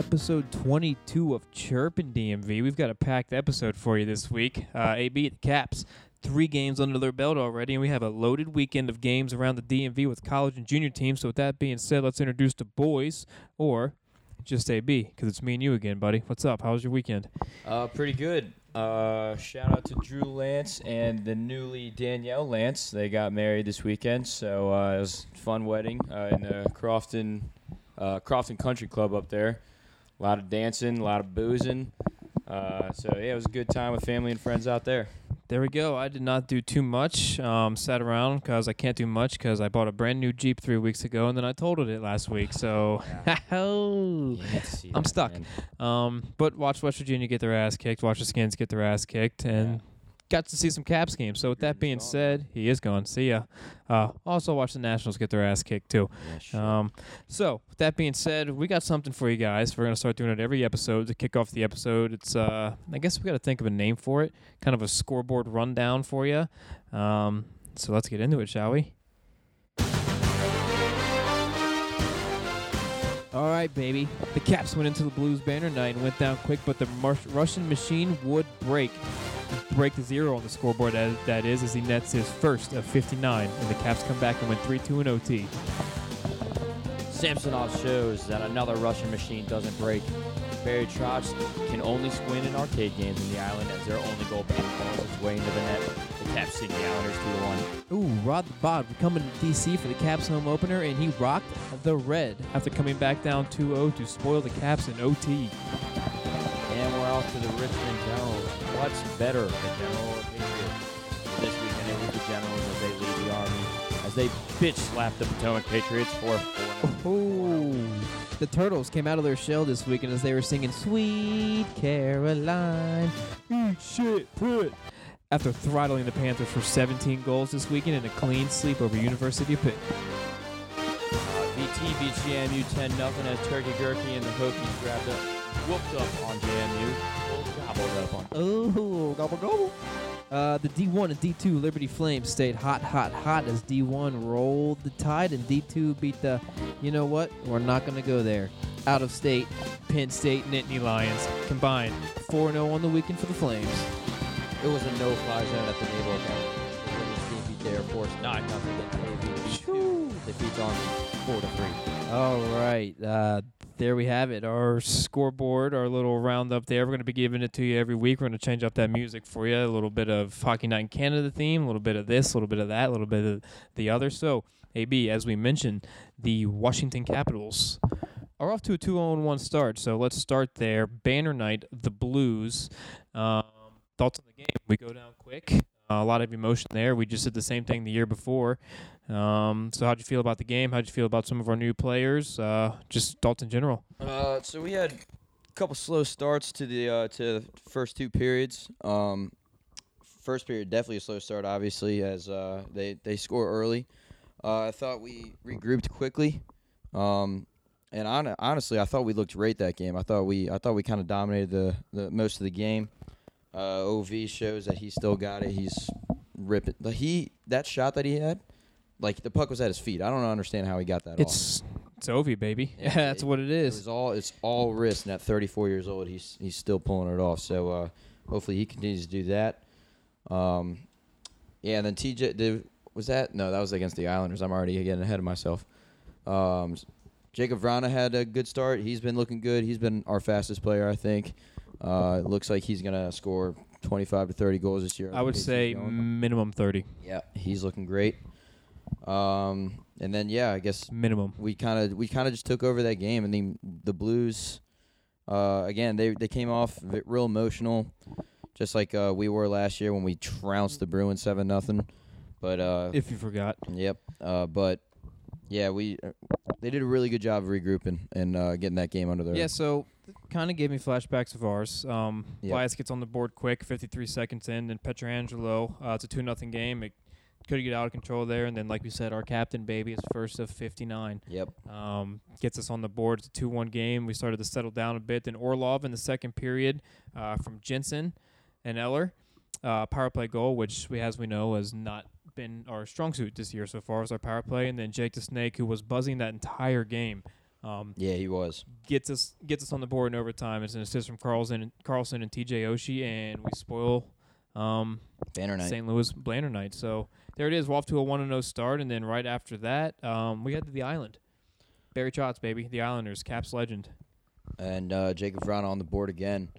episode 22 of Chirpin DMV. We've got a packed episode for you this week. Uh, AB the Caps, three games under their belt already, and we have a loaded weekend of games around the DMV with college and junior teams. So, with that being said, let's introduce the boys, or just AB, because it's me and you again, buddy. What's up? How was your weekend? Uh, pretty good. Uh, shout out to Drew Lance and the newly Danielle Lance. They got married this weekend, so uh, it was a fun wedding uh, in the Crofton uh, Crofton Country Club up there. A lot of dancing, a lot of boozing. Uh, so yeah, it was a good time with family and friends out there. There we go. I did not do too much. Um, sat around because I can't do much because I bought a brand new Jeep three weeks ago and then I totaled it last week. So I'm stuck. Um, but watch West Virginia get their ass kicked. Watch the Skins get their ass kicked, and got to see some Caps games. So with that being said, he is gone. See ya. Uh, also watch the Nationals get their ass kicked too. Um, so with that being said, we got something for you guys. We're gonna start doing it every episode to kick off the episode. It's uh, I guess we got to think of a name for it. Kind of a scoreboard rundown for you. Um, so let's get into it, shall we? All right, baby. The Caps went into the Blues banner night and went down quick, but the Mar- Russian machine would break. Break the zero on the scoreboard, as, that is, as he nets his first of 59, and the Caps come back and win 3 2 in OT. Samsonov shows that another Russian machine doesn't break. Barry Trotz can only win in arcade games in the island as their only goal being balls its way into the net. The Caps the Islanders 2 1. Ooh, Rod the Bod come into DC for the Caps home opener, and he rocked the red after coming back down 2 0 to spoil the Caps in OT. And we're off to the Richmond Generals. What's better, the General or Patriots? This weekend it was the Generals as they lead the Army, as they bitch slap the Potomac Patriots 4 4 Ooh. The Turtles came out of their shell this weekend as they were singing Sweet Caroline. Eat shit, Pitt. After throttling the Panthers for 17 goals this weekend in a clean sweep over University of Pitt. Uh, VT beats JMU 10 0 as Turkey Gurkey and the Hokies grabbed up, whooped up on JMU, gobbled up on. Oh, gobble gobble. Uh, the D1 and D2 Liberty Flames stayed hot, hot, hot as D1 rolled the tide and D2 beat the, you know what? We're not going to go there. Out of state, Penn State Nittany Lions combined 4 0 on the weekend for the Flames. It was a no fly zone at the Naval Academy. Liberty team beat the Air Force 9 0 against Navy 2. Defeats Army 4 3. All right. Uh, there we have it. Our scoreboard, our little roundup there. We're going to be giving it to you every week. We're going to change up that music for you. A little bit of Hockey Night in Canada theme, a little bit of this, a little bit of that, a little bit of the other. So, AB, as we mentioned, the Washington Capitals are off to a 2 0 1 start. So let's start there. Banner night, the Blues. Um, thoughts on the game? We go down quick. Uh, a lot of emotion there. We just did the same thing the year before. Um, so, how'd you feel about the game? How'd you feel about some of our new players? Uh, just Dalton in general. Uh, so we had a couple slow starts to the uh, to the first two periods. Um, first period definitely a slow start, obviously, as uh, they they score early. Uh, I thought we regrouped quickly, um, and hon- honestly, I thought we looked great that game. I thought we I thought we kind of dominated the, the most of the game. Uh, Ov shows that he still got it. He's ripping. He that shot that he had, like the puck was at his feet. I don't understand how he got that off. It's it's Ovi, baby. Yeah, that's what it It is. all it's all wrist, and at 34 years old, he's he's still pulling it off. So uh, hopefully he continues to do that. Um, yeah, and then TJ did, was that no? That was against the Islanders. I'm already getting ahead of myself. Um, Jakub Vrana had a good start. He's been looking good. He's been our fastest player, I think. Uh, it looks like he's gonna score 25 to 30 goals this year. I would say minimum 30. yeah, he's looking great. Um, and then yeah, I guess Minimum. we kind of we kind of just took over that game, and then the Blues, uh, again they they came off real emotional, just like uh, we were last year when we trounced the Bruins seven nothing. But uh, If you forgot. yep, uh, but yeah, we uh, they did a really good job of regrouping and uh, getting that game under their Yeah, so kind of gave me flashbacks of ours. Um, Yep. Bias gets on the board quick, 53 seconds in, and Pietrangelo. Uh, it's a 2 nothing game. It could get out of control there, and then, like we said, our captain, baby, is first of 59. Yep. Um, gets us on the board. It's a 2 1 game. We started to settle down a bit. Then Orlov in the second period uh, from Jensen and Eller. Uh, power play goal, which we, as we know, has not been our strong suit this year so far, as our power play. And then Jake the Snake, who was buzzing that entire game. Um, Yeah, he was. gets us gets us on the board in overtime. It's an assist from Carlson, Carlson and T.J. Oshie, and we spoil um, Banner night. St. Louis Blander night. So there it is. We're off to a one and zero start, and then right after that, um, we head to the island. Barry Trotz, baby, the Islanders, Caps legend. And uh, Jakub Vrana on the board again.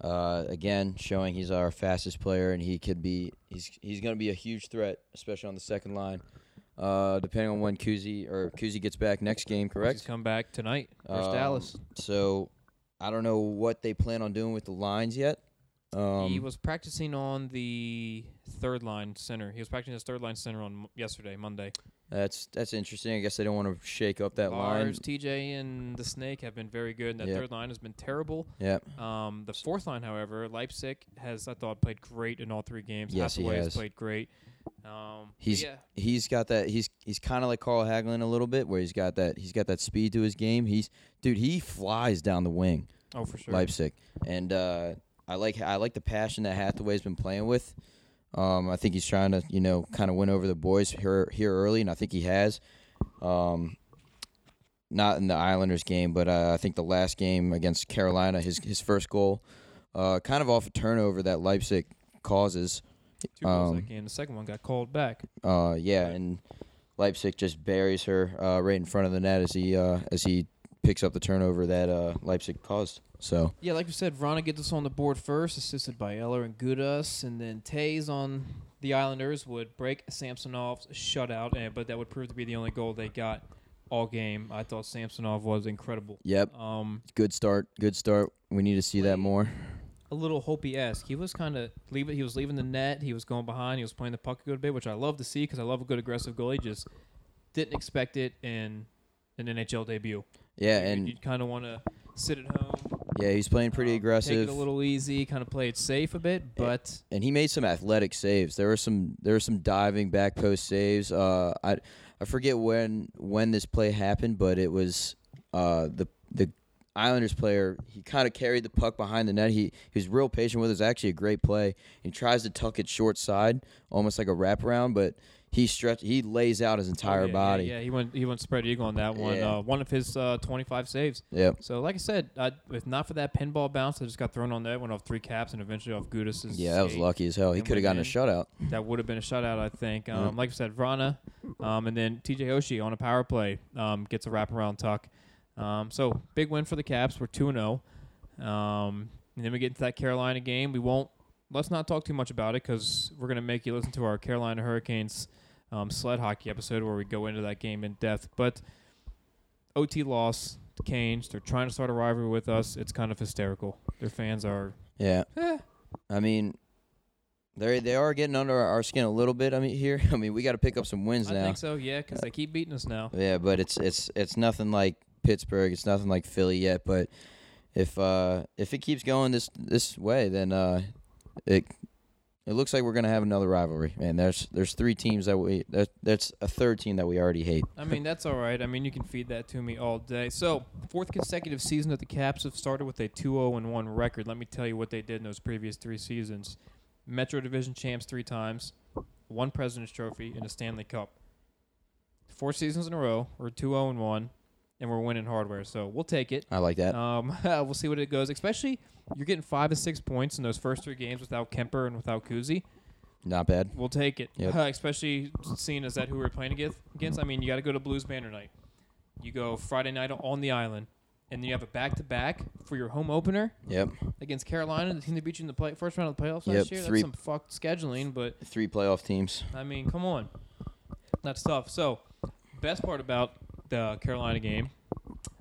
Uh, again, showing he's our fastest player, and he could be. He's he's going to be a huge threat, especially on the second line. Uh, depending on when Kuzi or Kuzi gets back next game, He's correct? come back tonight versus Um, Dallas. So I don't know what they plan on doing with the lines yet. Um, he was practicing on the third line center. He was practicing his third line center on m- yesterday, Monday. that's that's interesting. I guess they don't want to shake up that line. Lars, TJ, and the Snake have been very good. And that Yep. third line has been terrible. Yep. Um, the fourth line, however, Leipsic has I thought played great in all three games. Yes, he Hathaway has. played great. Um, He's- yeah, he's got that he's he's kind of like Carl Hagelin a little bit where he's got that he's got that speed to his game. He's dude, he flies down the wing. oh for sure. Leipsic. And uh, I like I like the passion that Hathaway's been playing with. Um, I think he's trying to, you know, kind of win over the boys here here early and I think he has. Um, not in the Islanders game, but uh, I think the last game against Carolina, his his first goal, uh, kind of off a turnover that Leipsic causes. Two goals um, that game. The second one got called back. Uh, yeah, and Leipsic just buries her uh, right in front of the net as he uh, as he picks up the turnover that uh, Leipsic caused. So Yeah, like you said, Vrana gets us on the board first, assisted by Eller and Gudas, and then Toews on the Islanders would break Samsonov's shutout, and but that would prove to be the only goal they got all game. I thought Samsonov was incredible. yep, Um, good start, good start. We need to see that more. a little Hopi esque. He was kind of leaving. He was leaving the net. He was going behind. He was playing the puck a good bit, which I love to see because I love a good aggressive goalie. Just didn't expect it in an NHL debut. Yeah, You'd- and you'd kind of want to sit at home. yeah, he's playing pretty um, aggressive. Take it a little easy. Kind of play it safe a bit, but and he made some athletic saves. There were some there were some diving back post saves. Uh, I I forget when when this play happened, but it was uh, the the Islanders player. He kind of carried the puck behind the net. He he was real patient with it. It was actually a great play. He tries to tuck it short side, almost like a wraparound, but he stretch he lays out his Oh, entire yeah, yeah, body. Yeah, he went he went spread eagle on that one. Yeah. Uh, one of his uh, 25 saves. Yeah. So like I said, if not for that pinball bounce that just got thrown on that, went off three caps and eventually off Gudas's. Yeah, that was lucky as hell. He could have gotten a shutout. That would have been a shutout, I think. Um, Yeah. Like I said, Vrana, um, and then TJ Oshie on a power play um, gets a wraparound tuck. Um, so big win for the Caps. We're two and zero. Um, and then we get into that Carolina game. We won't. Let's not talk too much about it because we're gonna make you listen to our Carolina Hurricanes um, sled hockey episode where we go into that game in depth. But OT loss. The Canes. They're trying to start a rivalry with us. It's kind of hysterical. Their fans are. Yeah. Eh. I mean, they they are getting under our skin a little bit. I mean, here, I mean, we got to pick up some wins I now. I think so. Yeah, because they keep beating us now. Yeah, but it's it's it's nothing like Pittsburgh. It's nothing like Philly yet. But if uh if it keeps going this this way, then uh it it looks like we're gonna have another rivalry. Man, there's there's three teams that we that that's a third team that we already hate. I mean, that's all right. I mean, you can feed that to me all day. So, fourth consecutive season that the Caps have started with a 2-0 and 1 record. Let me tell you what they did in those previous three seasons. Metro Division champs three times, one President's Trophy, and a Stanley Cup. Four seasons in a row, we're 2-0 and 1, and we're winning hardware. So, we'll take it. I like that. Um, we'll see what it goes. Especially, you're getting five to six points in those first three games without Kempny and without Kuzi. Not bad. We'll take it. Yep. especially seeing as that who we're playing against. against. I mean, you got to go to Blues Banner night. You go Friday night on the island, and then you have a back to back for your home opener Yep. against Carolina, the team that beat you in the play- first round of the playoffs Yep, last year. three- That's some fucked scheduling, but Three playoff teams. I mean, come on, that's tough. So, best part about the Carolina game,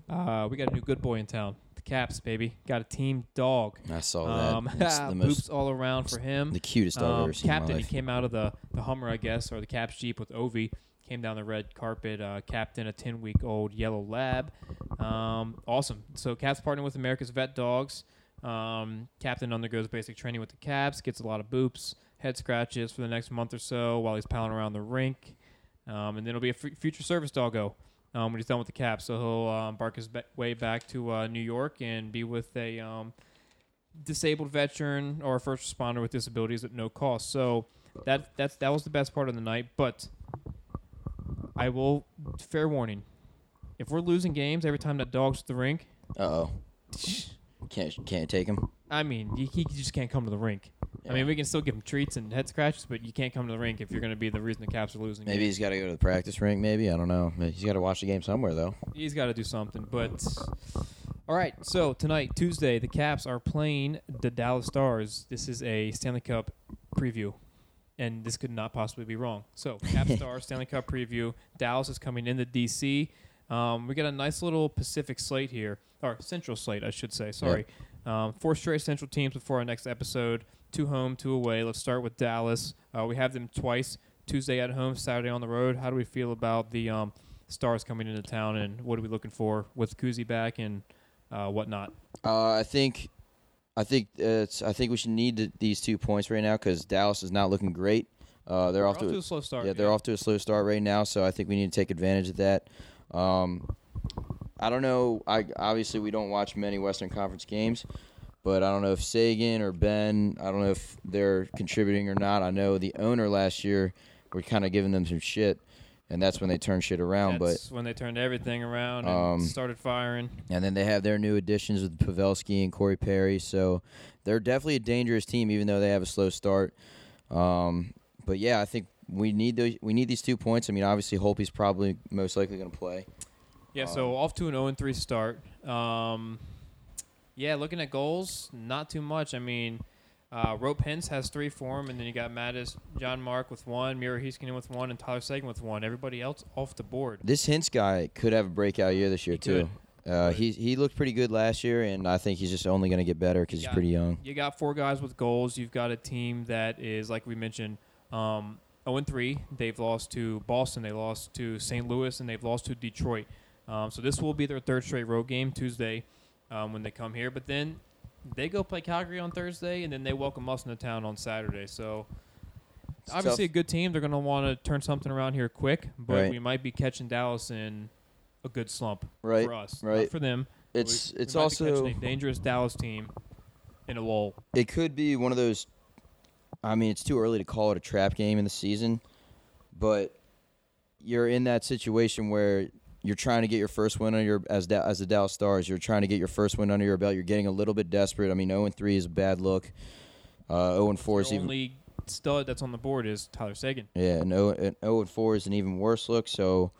uh, we got a new good boy in town. The Caps, baby, got a team dog. I saw that. Um, It's the boops all around for him. the cutest dog I've Um, ever seen captain, in he came out of the, the Hummer, I guess, or the Caps Jeep with Ovi. Came down the red carpet. Uh, captain, a 10 week old yellow lab. Um, awesome. So, Caps partnered with America's Vet Dogs. Um, captain undergoes basic training with the Caps, gets a lot of boops, head scratches for the next month or so while he's palling around the rink. Um, and then it'll be a f- future service doggo um, when he's done with the Caps. So, he'll uh, embark his ba- way back to uh, New York and be with a. Um, disabled veteran or a first responder with disabilities at no cost. So that that's that was the best part of the night. But I will fair warning. If we're losing games every time that dog's at the rink, Uh oh. Can't can't take him. I mean, he, he just can't come to the rink. I mean, we can still give him treats and head scratches, but you can't come to the rink if you're going to be the reason the Caps are losing. Maybe games. he's got to go to the practice rink. Maybe I don't know. He's got to watch the game somewhere though. he's got to do something. But all right, so tonight, Tuesday, the Caps are playing the Dallas Stars. This is a Stanley Cup preview, and this could not possibly be wrong. So, Cap Stars Stanley Cup preview. Dallas is coming into DC. Um, we got a nice little Pacific slate here, or Central slate, I should say. Sorry, um, four straight Central teams before our next episode. Two home, two away. Let's start with Dallas. Uh, we have them twice: Tuesday at home, Saturday on the road. How do we feel about the um, Stars coming into town, and what are we looking for with Kuzi back and uh, whatnot? Uh, I think, I think it's. I think we should need th- these two points right now because Dallas is not looking great. Uh, they're We're off to, a, a slow start. yeah, they're off to a slow start right now. So I think we need to take advantage of that. Um, I don't know. I obviously we don't watch many Western Conference games, but I don't know if Seguin or Benn. I don't know if they're contributing or not. I know the owner last year were kind of giving them some shit, and that's when they turned shit around. That's when they turned everything around and Um, started firing. and then they have their new additions with Pavelski and Corey Perry. So they're definitely a dangerous team, even though they have a slow start. Um, but yeah, I think we need those. We need these two points. I mean, obviously, Holtby's probably most likely going to play. Yeah, so um, off to an 0 3 start. Um, yeah, looking at goals, not too much. I mean, uh, Roope Hintz has three for him, and then you got Mattis, John Mark with one, Miro Heiskanen with one, and Tyler Seguin with one. Everybody else off the board. This Hintz guy could have a breakout year this year He too. Uh, he he looked pretty good last year, and I think he's just only going to get better because he's pretty young. You got four guys with goals. You've got a team that is, like we mentioned, um, 0 3. They've lost to Boston, they lost to St. Louis, and they've lost to Detroit. Um, so this will be their third straight road game Tuesday um, when they come here. But then they go play Calgary on Thursday, and then they welcome us into town on Saturday. So It's obviously a good team. They're going to want to turn something around here quick, but Right. we might be catching Dallas in a good slump Right, for us, not right. for them. It's We- we it's might also a dangerous Dallas team in a lull. it could be one of those. I mean, it's too early to call it a trap game in the season, but you're in that situation where you're trying to get your first win under your as Da- as the Dallas Stars. You're trying to get your first win under your belt. You're getting a little bit desperate. I mean, 0 3 is a bad look. Uh, 0 4 is The even only stud that's on the board is Tyler Seguin. yeah, and 0 and 0 and 4 is an even worse look. So.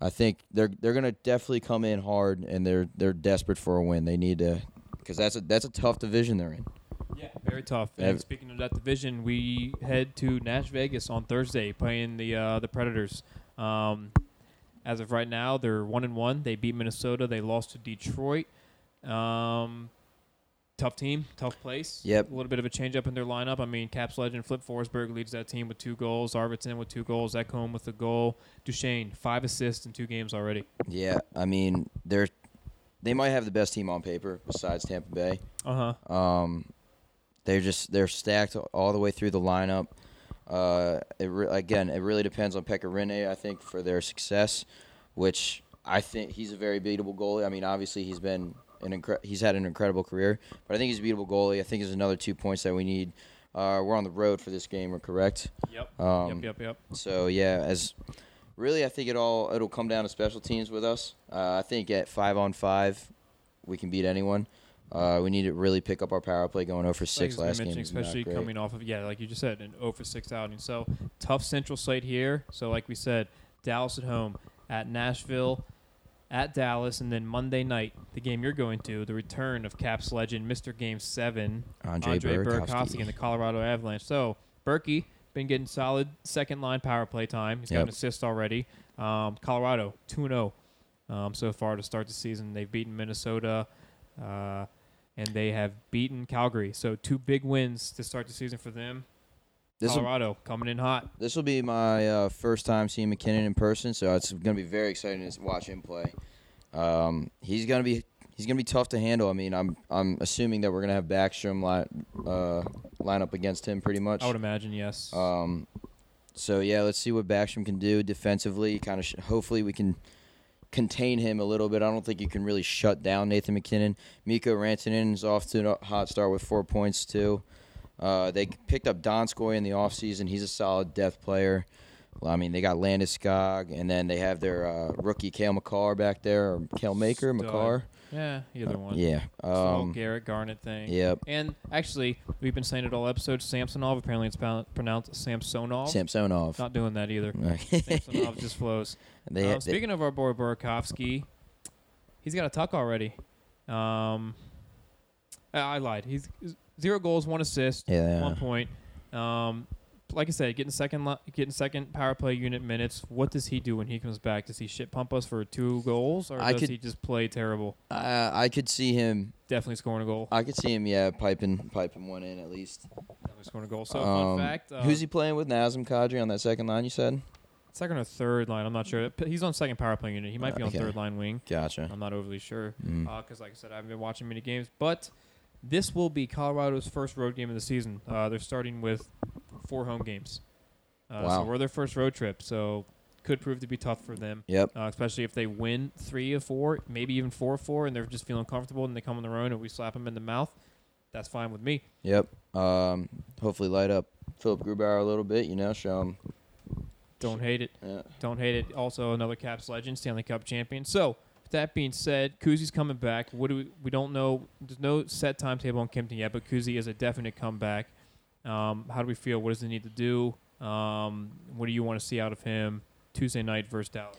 I think they're they're gonna definitely come in hard, and they're they're desperate for a win. They need to, because that's a that's a tough division they're in. Yeah, very tough. And Ev- speaking of that division, we head to Nash Vegas on Thursday, playing the uh, the Predators. Um, as of right now, they're one and one. They beat Minnesota. They lost to Detroit. Um, tough team, tough place. Yep. A little bit of a change up in their lineup. I mean, Caps legend Flip Forsberg leads that team with two goals. Arvidsson with two goals. Ekholm with a goal. Duchene five assists in two games already. Yeah, I mean they're they might have the best team on paper besides Tampa Bay. Uh huh. Um, they're just they're stacked all the way through the lineup. Uh, it re- again, it really depends on Pekka I think, for their success, which I think he's a very beatable goalie. I mean, obviously he's been an incre- he's had an incredible career, but I think he's a beatable goalie. I think there's another two points that we need. Uh, we're on the road for this game, we're correct. Yep. Um, yep. Yep. Yep. so yeah, as really, I think it all it'll come down to special teams with us. Uh, I think at five on five, we can beat anyone. Uh, we need to really pick up our power play going over Like six he's last game. mentioning, is not especially coming off of yeah, like you just said, an 0 for 6 outing. So tough central slate here. So like we said, Dallas at home, at Nashville, at Dallas, and then Monday night, the game you're going to, the return of Caps legend, Mr. Game Seven, Andre, Andre Burakovsky. And the Colorado Avalanche. So Berkey been getting solid second line power play time. He's got an assist already. Um, Colorado two 0 um, so far to start the season. They've beaten Minnesota. Uh, and they have beaten Calgary. So two big wins to start the season for them. This will Colorado coming in hot. this will be my uh, first time seeing MacKinnon in person, so it's going to be very exciting to watch him play. Um, he's going to be he's going to be tough to handle. I mean, I'm I'm assuming that we're going to have Backstrom line uh, line up against him pretty much. I would imagine yes. Um, so yeah, let's see what Backstrom can do defensively. Kind of, sh- hopefully we can contain him a little bit. I don't think you can really shut down Nathan MacKinnon. Mikko Rantanen is off to a hot start with four points too. Uh, they picked up Donskoy in the offseason. He's a solid depth player. Well, I mean, they got Landeskog, and then they have their uh, rookie Cale McCarr back there, or Cale Maker, Stud. McCarr. Yeah, either Uh, one. Yeah. It's the whole Um, Garrett Garnett thing. yep. And actually, we've been saying it all episode. Samsonov. Apparently, it's pronounced Samsonov. Samsonov. Not doing that either. Samsonov just flows. they, Um, they- speaking of our boy Burakovsky, he's got a tuck already. Um, I, I lied. He's zero goals, one assist, yeah. one point. Um, like I said, getting second, li- getting second power play unit minutes. What does he do when he comes back? Does he shit pump us for two goals, or I does could- he just play terrible? I, I could see him. Definitely scoring a goal. I could see him. Yeah, piping, piping one in at least. Definitely scoring a goal. So Um, fun fact. Uh, Who's he playing with? Nazem Kadri on that second line. You said. Second or third line. I'm not sure. He's on second power play unit. He might be on Okay. third line wing. Gotcha. I'm not overly sure. Mm. because, like I said, I haven't been watching many games. But this will be Colorado's first road game of the season. Uh, they're starting with four home games. Uh, Wow. So we're their first road trip. So could prove to be tough for them, Yep. uh, especially if they win three of four, maybe even four of four, and they're just feeling comfortable and they come on their own and we slap them in the mouth. That's fine with me. Yep. Um, hopefully light up Philipp Grubauer a little bit. You know, show him. Don't hate it. Yeah. Don't hate it. Also, another Caps legend, Stanley Cup champion. So, with that being said, Kuzi's coming back. What do we? We don't know. There's no set timetable on Kempny yet, but Kuzi is a definite comeback. Um, how do we feel? What does he need to do? Um, what do you want to see out of him Tuesday night versus Dallas?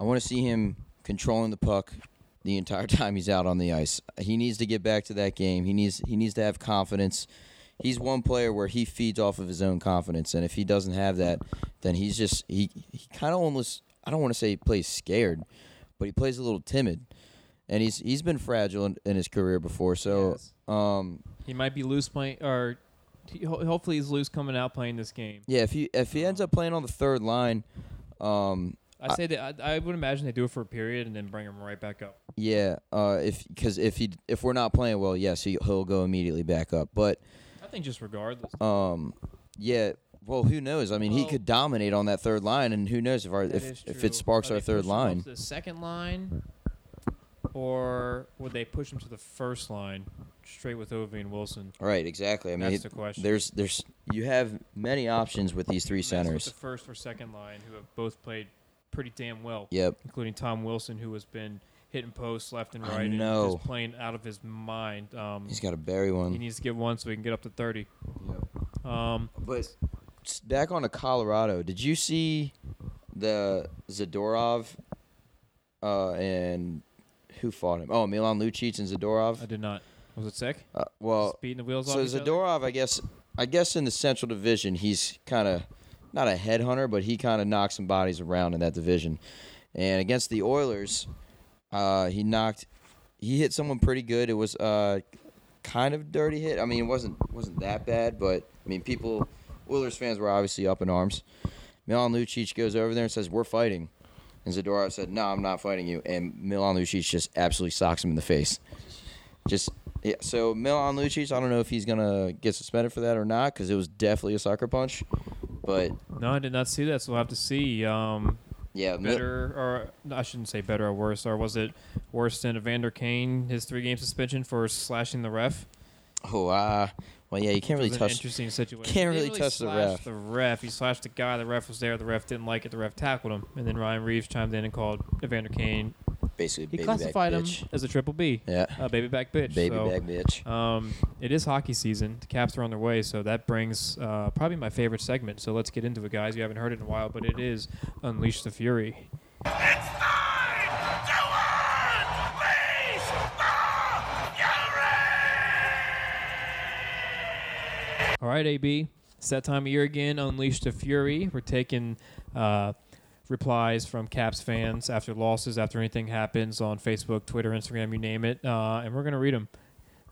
I want to see him controlling the puck the entire time he's out on the ice. He needs to get back to that game. He needs he needs to have confidence. He's one player where he feeds off of his own confidence, and if he doesn't have that, then he's just he he kind of almost I don't want to say he plays scared, but he plays a little timid, and he's he's been fragile in, in his career before. So Yes. um he might be loose playing, or he, hopefully he's loose coming out playing this game. yeah, if he if he ends up playing on the third line, um I say that I, I would imagine they do it for a period and then bring him right back up. yeah, uh if because if he if we're not playing well, yes, he he'll go immediately back up, but. I think just regardless. Um, yeah. Well, who knows? I mean, he could dominate on that third line, and who knows if our if, if it sparks Are our third pushing him up line. the second line, or would they push him to the first line straight with Ovi and Wilson? Right. Exactly. I mean, That's it- the question. there's there's you have many options with these three centers. the first or second line, who have both played pretty damn well, Yep. including Tom Wilson, who has been hitting posts left and I right and know. just playing out of his mind. Um, He's got to bury one. he needs to get one so he can get up to thirty. Yep. Um, But back on to Colorado. Did you see the Zadorov uh, and who fought him? Oh, Milan Lucic and Zadorov. I did not. Was it sick? Uh, well, Just beating the wheels So off other? Zadorov, I guess, I guess in the Central Division, he's kind of not a headhunter, but he kind of knocks some bodies around in that division. And against the Oilers, uh, he knocked, he hit someone pretty good. It was uh, kind of dirty hit. I mean, it wasn't wasn't that bad, but I mean, people, Oilers fans were obviously up in arms. Milan Lucic goes over there and says, "We're fighting," and Zadorov said, "No, I'm not fighting you." And Milan Lucic just absolutely socks him in the face. Just yeah. So Milan Lucic, I don't know if he's gonna get suspended for that or not because it was definitely a sucker punch. But No, I did not see that, so we'll have to see. Um, yeah, Mil- better, or no, I shouldn't say better or worse, or was it worse than Evander Kane, his three game suspension for slashing the ref? oh ah, well yeah, you can't really touch. interesting situation. can't He really touch the ref. The ref, he slashed the guy. The ref was there. The ref didn't like it. The ref tackled him, and then Ryan Reaves chimed in and called Evander Kane. Basically, He baby classified back him bitch. as a triple B, Yeah, a baby back bitch. baby so, back bitch. Um, it is hockey season. The Caps are on their way, so that brings uh, probably my favorite segment. So let's get into it, guys. You haven't heard it in a while, but it is Unleash the Fury. It's All right, AB. It's that time of year again. Unleash the Fury. We're taking uh, replies from Caps fans after losses, after anything happens on Facebook, Twitter, Instagram, you name it, uh, and we're gonna read them.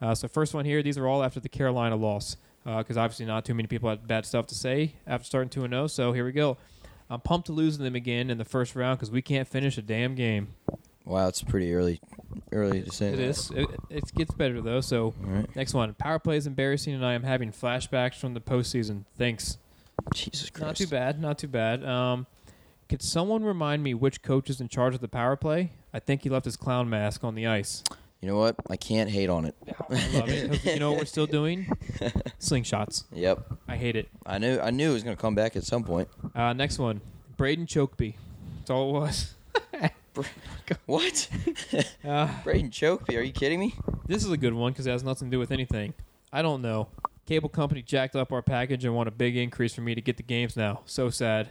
Uh, so first one here. These are all after the Carolina loss, because obviously not too many people had bad stuff to say after starting two and zero. So here we go. I'm pumped to losing them again in the first round because we can't finish a damn game. Wow, it's pretty early, early to say. It that. is. It, it gets better though. So right. next one. Power play is embarrassing, and I am having flashbacks from the postseason. Thanks. Jesus Christ. Not too bad. Not too bad. Um, could someone remind me which coach is in charge of the power play? I think he left his clown mask on the ice. You know what? I can't hate on it. I love it. You know what we're still doing? Slingshots. Yep. I hate it. I knew. I knew it was gonna come back at some point. Uh, next one. Braden Chokeby. That's all it was. What? Uh, Braden Chokeby? Are you kidding me? this is a good one because it has nothing to do with anything. I don't know. Cable company jacked up our package and want a big increase for me to get the games now. So sad.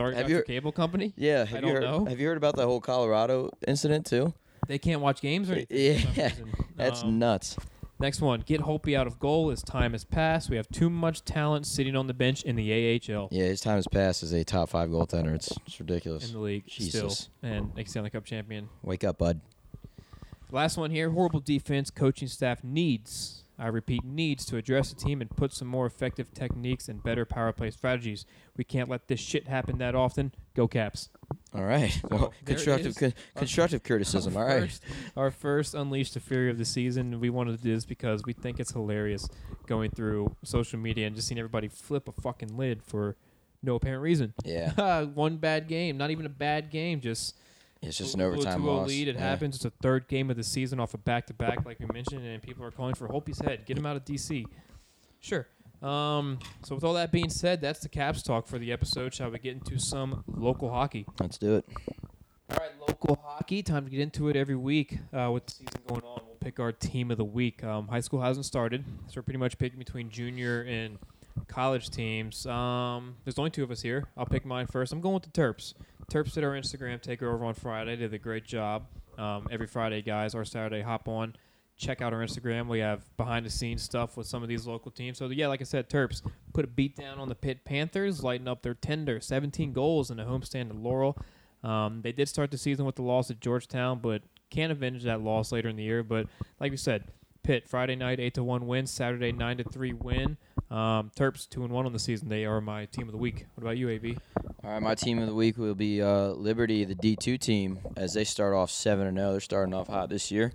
Sorry Have about you- cable company. Yeah. Have I you don't heard, know. Have you heard about the whole Colorado incident too? They can't watch games or anything. Yeah. That's Um, nuts. Next one, get Holtby out of goal as time has passed. We have too much talent sitting on the bench in the AHL Yeah, his time has passed as a top five goaltender. It's, it's ridiculous. in the league Jesus. still, and ex Stanley Cup champion. Wake up, bud. Last one here, horrible defense. Coaching staff needs, I repeat, needs to address the team and put some more effective techniques and better power play strategies. We can't let this shit happen that often. Go Caps. All right. So, Well, there it constructive is. con- constructive criticism. All right. First, our first Unleash the Fury of the season. We wanted to do this because we think it's hilarious going through social media and just seeing everybody flip a fucking lid for no apparent reason. Yeah. One bad game, not even a bad game, just It's just an overtime loss. lead. It yeah. happens. It's a third game of the season off a back to back, like we mentioned, and people are calling for Holtby's head. Get him out of DC. Sure. Um, so with all that being said, that's the Caps talk for the episode. Shall we get into some local hockey? Let's do it. All right, local hockey. Time to get into it every week. Uh, with the season going on, we'll pick our team of the week. Um, high school hasn't started, so we're pretty much picking between junior and college teams. Um, there's only two of us here. I'll pick mine first. I'm going with the Terps. Terps did our Instagram takeover on Friday. Did a great job. Um, every Friday, guys, or Saturday, hop on, check out our Instagram. We have behind the scenes stuff with some of these local teams. So yeah, like I said, Terps put a beat down on the Pitt Panthers, lighting up their tender, 17 goals in a homestand at Laurel. Um, they did start the season with the loss at Georgetown, but can't avenge that loss later in the year. But like we said, Pitt Friday night eight to one win, Saturday nine to three win. Um, Terps two and one on the season. They are my team of the week. What about you, AB? All right, my team of the week will be uh, Liberty, the D2 team, as they start off 7 and 0. They're starting off hot this year.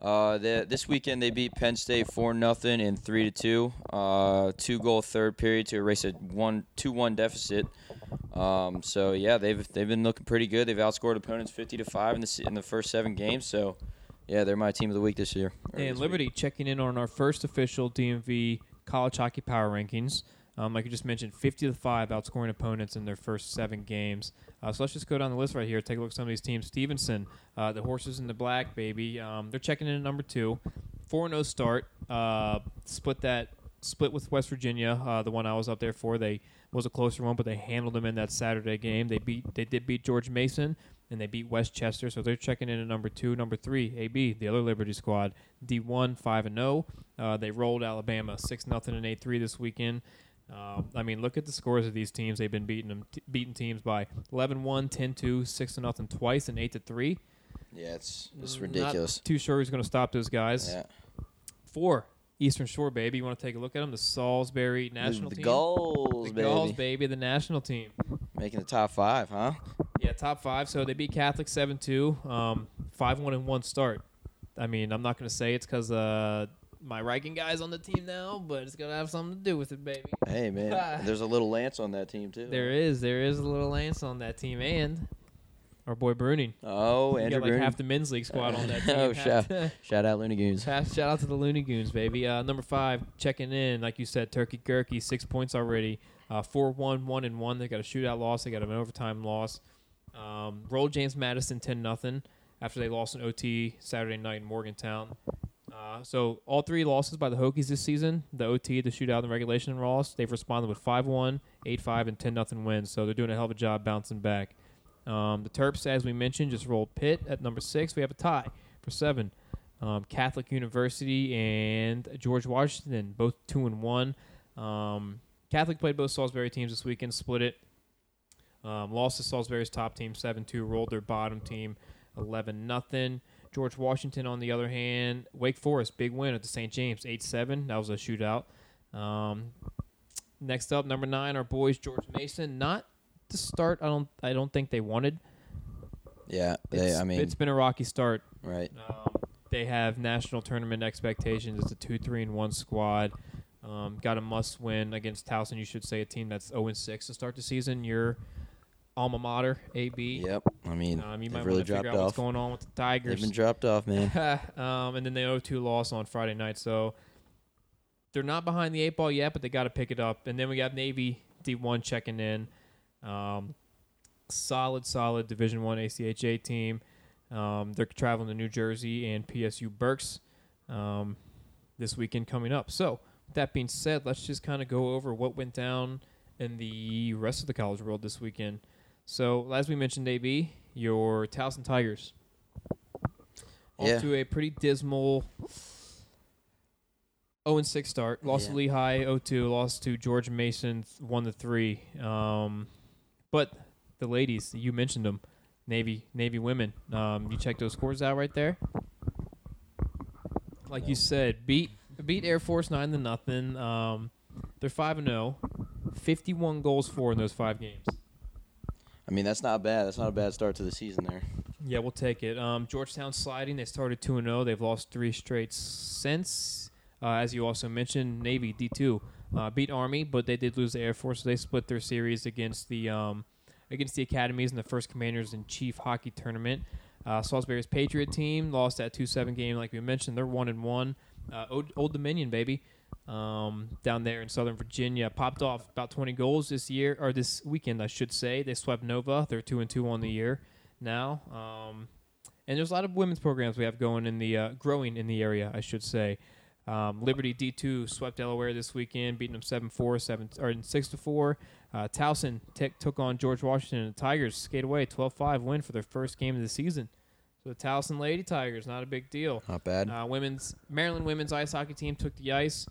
Uh, this weekend they beat Penn State 4 nothing and 3 to 2. Uh, two goal third period to erase a 1 2 deficit. Um, so yeah, they've they've been looking pretty good. They've outscored opponents 50 to 5 in the in the first 7 games. So yeah, they're my team of the week this year. or And this week. Liberty checking in on our first official DMV college hockey power rankings. Um, like you just mentioned, 50 to 5 outscoring opponents in their first seven games. Uh, so let's just go down the list right here. Take a look at some of these teams. Stevenson, uh, the Horses in the Black, baby. Um, they're checking in at number two. 4 0 start. Uh, split that. Split with West Virginia, uh, the one I was up there for. They was a closer one, but they handled them in that Saturday game. They beat, they did beat George Mason, and they beat West Chester, so they're checking in at number two. Number three, AB, the other Liberty squad, D1 five and zero. Uh, they rolled Alabama six nothing and eight three this weekend. Uh, I mean, look at the scores of these teams. They've been beating them, t- beating teams by 11-1, 10-2, 6 to nothing twice, and eight to three. Yeah, it's it's Not ridiculous. too sure who's going to stop those guys. Yeah. Four, Eastern Shore, baby. You want to take a look at them? The Salisbury national the team. goals, the baby. Gulls, baby. The national team. Making the top 5, huh? Yeah, top five. So they beat Catholic seven two. Um, five one and one start. I mean, I'm not gonna say it's because uh my Riken guy's on the team now, but it's gonna have something to do with it, baby. Hey man, there's a little Lance on that team too. There is, there is a little Lance on that team, and our boy Bruning. Oh, got like half the men's league squad on that team. Oh, Half- Shout out Looney Goons. Pass, shout out to the Looney Goons, baby. Uh, number five, checking in, like you said, Turkey Gurkey, six points already. Uh, 4 1, 1 and 1. They got a shootout loss. They got an overtime loss. Um, rolled James Madison 10 nothing after they lost an OT Saturday night in Morgantown. Uh, so all three losses by the Hokies this season, the OT, the shootout, and the regulation loss, they've responded with 5-1, 8-5, and 10 nothing wins. So they're doing a hell of a job bouncing back. Um, the Terps, as we mentioned, just rolled Pitt at number six. We have a tie for seven. Um, Catholic University and George Washington, both two and one. Um, Catholic played both Salisbury teams this weekend, split it. Um, lost to Salisbury's top team seven two, rolled their bottom team eleven nothing. George Washington, on the other hand, Wake Forest big win at the St. James eight seven. That was a shootout. Um, next up, number nine, our boys George Mason. Not to start. I don't. I don't think they wanted. Yeah, they, I mean, it's been a rocky start. right. Um, they have national tournament expectations. It's a two, three, and one squad. Um, got a must win against Towson. You should say a team that's zero and six to start the season. Your alma mater, AB. Yep. I mean, Um, you might really want to figure dropped out what's going on with the Tigers. They've been dropped off, man. um, and then they 0-2 loss on Friday night. So they're not behind the eight ball yet, but they got to pick it up. And then we got Navy D1 checking in. Um, solid, solid Division One ACHA team. Um, they're traveling to New Jersey and PSU Berks um, this weekend coming up. So, that being said, let's just kind of go over what went down in the rest of the college world this weekend. So, as we mentioned, AB, your Towson Tigers off Yeah. to a pretty dismal 0 and 6 start. Lost Yeah. to Lehigh 0 2, lost to George Mason 1 to 3. Um, but the ladies, you mentioned them, Navy Navy women. Um, you check those scores out right there. Like you said, beat beat Air Force 9 to nothing. Um, they're 5 and 0. 51 goals for in those 5 games. I mean, that's not bad. That's not a bad start to the season there. Yeah, we'll take it. Um, Georgetown sliding. They started two and zero. They've lost three straight since. Uh, as you also mentioned, Navy D two uh, beat Army, but they did lose the Air Force. So they split their series against the um, against the academies in the first Commanders in Chief Hockey Tournament. Uh, Salisbury's Patriot team lost that two seven game, like we mentioned. They're one and one. Uh, Old, Old Dominion, baby, um, down there in Southern Virginia, popped off about 20 goals this year or this weekend, I should say. They swept Nova. They're two and two on the year now. Um, and there's a lot of women's programs we have going in the uh, growing in the area, I should say. Um, Liberty D2 swept Delaware this weekend, beating them 7-4, 7 or 6 to 4. Uh, Towson t- took on George Washington and the Tigers skate away 12-5 win for their first game of the season. The Towson Lady Tigers, not a big deal. Not bad. Uh, women's Maryland women's ice hockey team took the ice.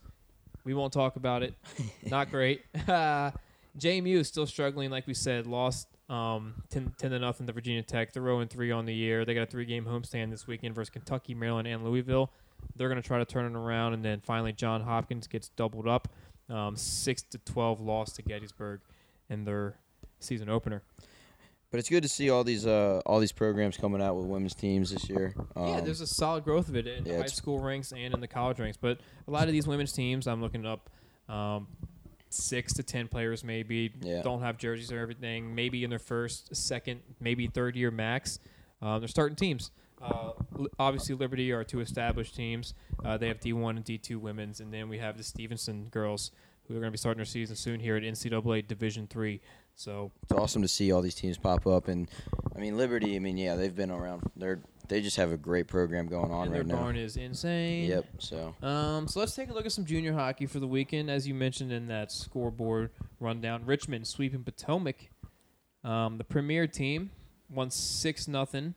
We won't talk about it. Not great. JMU is still struggling, like we said. Lost um, 10, 10 to nothing to Virginia Tech. They're 0 3 on the year. They got a three game homestand this weekend versus Kentucky, Maryland, and Louisville. They're going to try to turn it around, and then finally John Hopkins gets doubled up, um, six to 12 loss to Gettysburg in their season opener. But it's good to see all these uh, all these programs coming out with women's teams this year. Um, yeah, there's a solid growth of it in yeah, high school ranks and in the college ranks. But a lot of these women's teams, I'm looking up um, six to ten players maybe. Yeah. Don't have jerseys or everything. Maybe in their first, second, maybe third year max. Um, they're starting teams. Uh, obviously, Liberty are two established teams. Uh, they have D1 and D2 women's, and then we have the Stevenson girls who are going to be starting their season soon here at NCAA Division Three. So it's awesome to see all these teams pop up, and I mean Liberty. I mean, yeah, they've been around. They're they just have a great program going on and their right now. barn is insane. Yep. So Um, so let's take a look at some junior hockey for the weekend. As you mentioned in that scoreboard rundown, Richmond sweeping Potomac. Um, the premier team won six nothing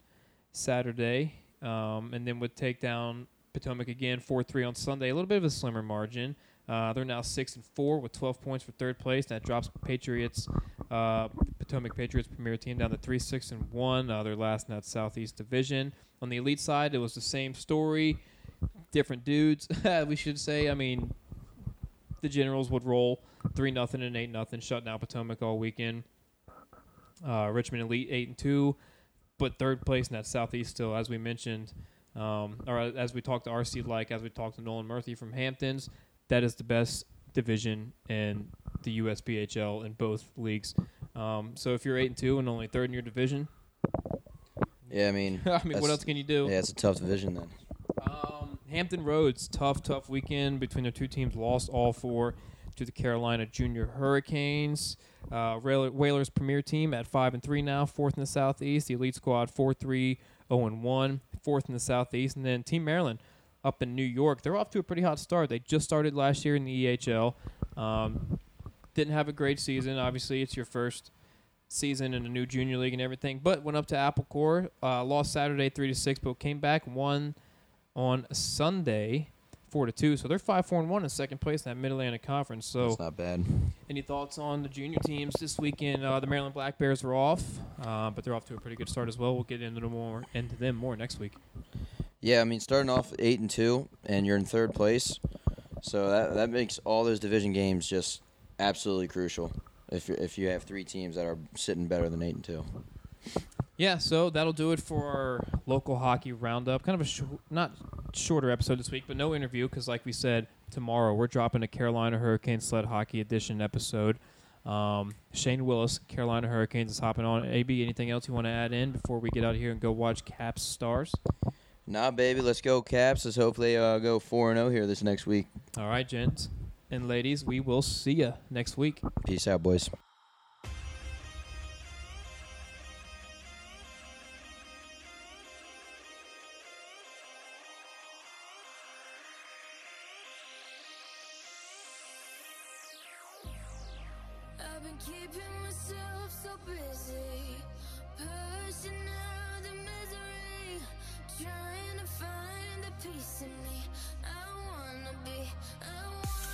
Saturday, um, and then would take down Potomac again four three on Sunday. A little bit of a slimmer margin. Uh, they're now six and four with twelve points for third place. That drops Patriots, uh, Potomac Patriots premier team down to three six and one. Uh, their last in that Southeast Division. On the elite side, it was the same story different dudes. we should say. I mean, the Generals would roll three nothing and eight nothing, shut down Potomac all weekend. Uh, Richmond Elite eight and two, but third place in that Southeast still, as we mentioned, um, or as we talked to RC like, as we talked to Nolan Murphy from Hamptons, that is the best division in the USPHL in both leagues. Um, so if you're eight and two and only third in your division, yeah, I mean, I mean, what else can you do? yeah, it's a tough division then. Um, Hampton Roads, tough, tough weekend between the two teams. Lost all four to the Carolina Junior Hurricanes. Uh, Rail- Whalers premier team at five and three now, fourth in the Southeast. The Elite Squad four three zero and one, fourth in the Southeast, and then Team Maryland up in New York. They're off to a pretty hot start. They just started last year in the EHL. Um, didn't have a great season. Obviously, it's your first season in a new junior league and everything. But went up to Apple Core, uh, lost Saturday three to six, but came back won on Sunday four to two. So they're five four and one in second place in that Mid Atlantic Conference. So It's not bad. any thoughts on the junior teams this weekend? Uh, the Maryland Black Bears are off, uh, but they're off to a pretty good start as well. We'll get into them more into them more next week. Yeah, I mean, starting off eight and two, and you're in third place, so that that makes all those division games just absolutely crucial. If you if you have three teams that are sitting better than eight and two. Yeah, so that'll do it for our local hockey roundup. Kind of a sh- not shorter episode this week, but no interview because, like we said, tomorrow we're dropping a Carolina Hurricane Sled Hockey Edition episode. Um, Shane Willis, Carolina Hurricanes, is hopping on. AB, anything else you want to add in before we get out of here and go watch Caps Stars? Nah, baby, let's go Caps. Let's hopefully uh, go four and zero here this next week. All right, gents and ladies, we will see you next week. Peace out, boys. keeping myself so busy, the misery trying to find the peace in me. I wanna be. I